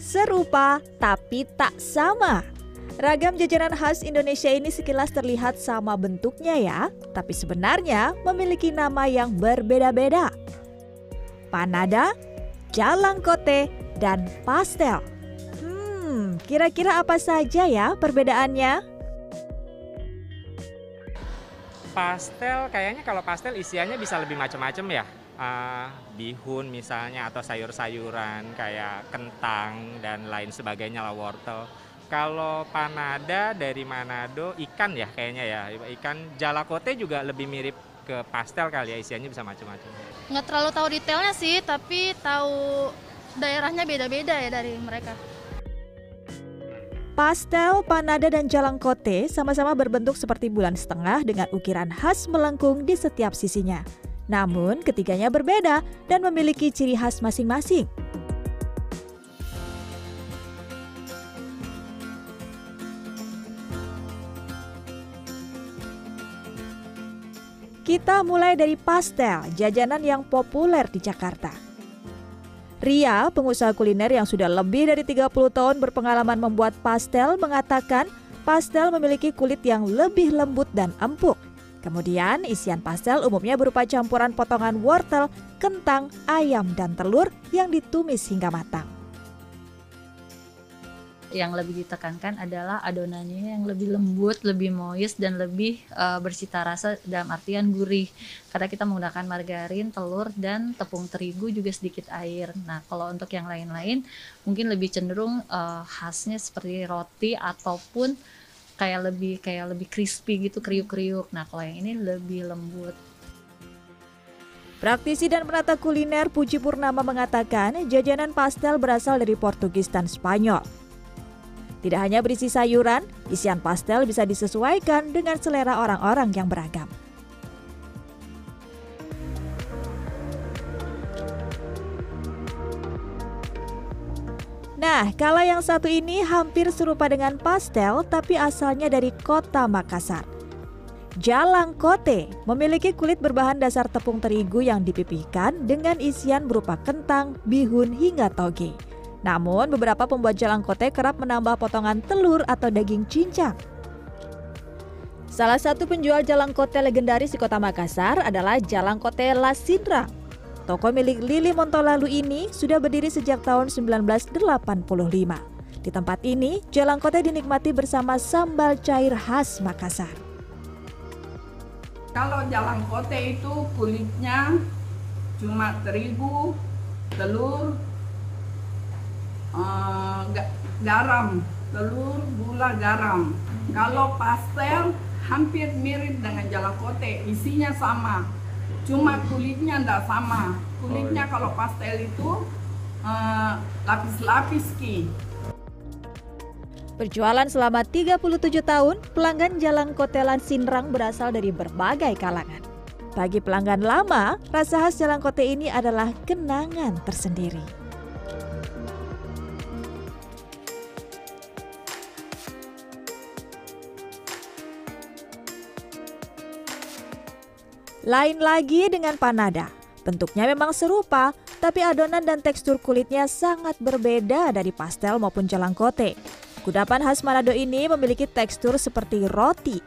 Serupa tapi tak sama. Ragam jajanan khas Indonesia ini sekilas terlihat sama bentuknya ya, tapi sebenarnya memiliki nama yang berbeda-beda. Panada, jalangkote, dan pastel. Hmm, kira-kira apa saja ya perbedaannya? Pastel kayaknya kalau pastel isiannya bisa lebih macam-macam ya. Uh, bihun misalnya atau sayur-sayuran kayak kentang dan lain sebagainya lah wortel kalau Panada dari Manado ikan ya kayaknya ya. Ikan jalakote juga lebih mirip ke pastel kali ya isiannya bisa macam-macam. Nggak terlalu tahu detailnya sih, tapi tahu daerahnya beda-beda ya dari mereka. Pastel, panada, dan jalangkote sama-sama berbentuk seperti bulan setengah dengan ukiran khas melengkung di setiap sisinya. Namun, ketiganya berbeda dan memiliki ciri khas masing-masing. Kita mulai dari pastel, jajanan yang populer di Jakarta. Ria, pengusaha kuliner yang sudah lebih dari 30 tahun berpengalaman membuat pastel, mengatakan pastel memiliki kulit yang lebih lembut dan empuk. Kemudian, isian pastel umumnya berupa campuran potongan wortel, kentang, ayam, dan telur yang ditumis hingga matang yang lebih ditekankan adalah adonannya yang lebih lembut, lebih moist dan lebih uh, bersita rasa dalam artian gurih. Karena kita menggunakan margarin, telur dan tepung terigu juga sedikit air. Nah, kalau untuk yang lain-lain mungkin lebih cenderung uh, khasnya seperti roti ataupun kayak lebih kayak lebih crispy gitu, kriuk-kriuk. Nah, kalau yang ini lebih lembut. Praktisi dan penata kuliner Puji Purnama mengatakan jajanan pastel berasal dari Portugis dan Spanyol. Tidak hanya berisi sayuran, isian pastel bisa disesuaikan dengan selera orang-orang yang beragam. Nah, kalau yang satu ini hampir serupa dengan pastel tapi asalnya dari kota Makassar. Jalang kote memiliki kulit berbahan dasar tepung terigu yang dipipihkan dengan isian berupa kentang, bihun hingga toge. Namun, beberapa pembuat jalang kote kerap menambah potongan telur atau daging cincang. Salah satu penjual jalang kote legendaris di kota Makassar adalah Jalang Kote La Sindra. Toko milik Lili Montolalu ini sudah berdiri sejak tahun 1985. Di tempat ini, jalang kote dinikmati bersama sambal cair khas Makassar. Kalau jalang kote itu kulitnya cuma terigu, telur, uh, garam, telur, gula, garam. Kalau pastel hampir mirip dengan jalakote, isinya sama. Cuma kulitnya tidak sama. Kulitnya kalau pastel itu uh, lapis-lapis ki. Berjualan selama 37 tahun, pelanggan Jalan Kotelan Sinrang berasal dari berbagai kalangan. Bagi pelanggan lama, rasa khas Jalan Kote ini adalah kenangan tersendiri. Lain lagi dengan panada. Bentuknya memang serupa, tapi adonan dan tekstur kulitnya sangat berbeda dari pastel maupun jalangkote. Kudapan khas Manado ini memiliki tekstur seperti roti.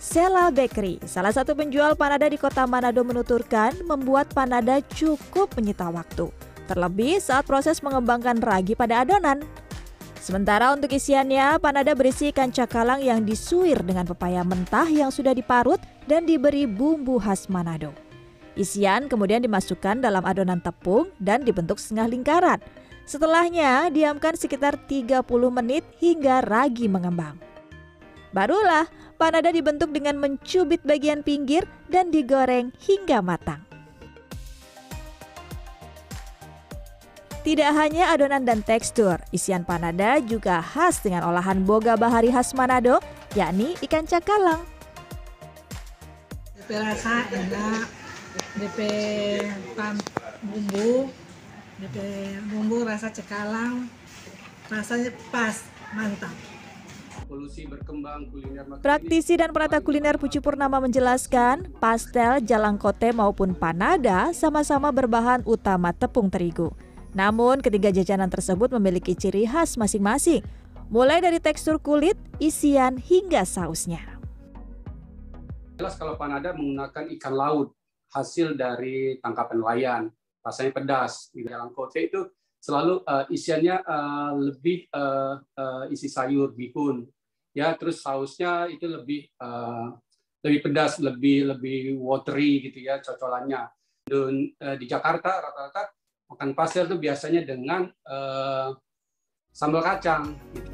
Sela Bakery, salah satu penjual panada di kota Manado menuturkan membuat panada cukup menyita waktu. Terlebih saat proses mengembangkan ragi pada adonan. Sementara untuk isiannya, panada berisi ikan cakalang yang disuir dengan pepaya mentah yang sudah diparut dan diberi bumbu khas Manado. Isian kemudian dimasukkan dalam adonan tepung dan dibentuk setengah lingkaran. Setelahnya, diamkan sekitar 30 menit hingga ragi mengembang. Barulah panada dibentuk dengan mencubit bagian pinggir dan digoreng hingga matang. Tidak hanya adonan dan tekstur, isian panada juga khas dengan olahan boga bahari khas Manado, yakni ikan cakalang. DP rasa enak, DP bumbu, DP bumbu rasa cakalang, rasanya pas, mantap. Praktisi dan penata kuliner Puji Purnama menjelaskan, pastel, jalang kote maupun panada sama-sama berbahan utama tepung terigu. Namun, ketiga jajanan tersebut memiliki ciri khas masing-masing, mulai dari tekstur kulit, isian, hingga sausnya. Jelas kalau panada menggunakan ikan laut, hasil dari tangkapan nelayan, rasanya pedas. Di dalam kote itu selalu uh, isiannya uh, lebih uh, uh, isi sayur, bihun, ya terus sausnya itu lebih uh, lebih pedas, lebih lebih watery gitu ya cocolannya. Dan uh, di Jakarta rata-rata makan pastel itu biasanya dengan uh, sambal kacang. Gitu.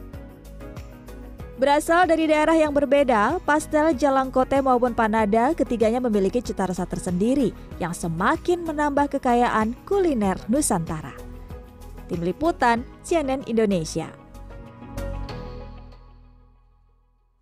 Berasal dari daerah yang berbeda, pastel Jalangkote maupun Panada ketiganya memiliki cita rasa tersendiri yang semakin menambah kekayaan kuliner Nusantara. Tim Liputan CNN Indonesia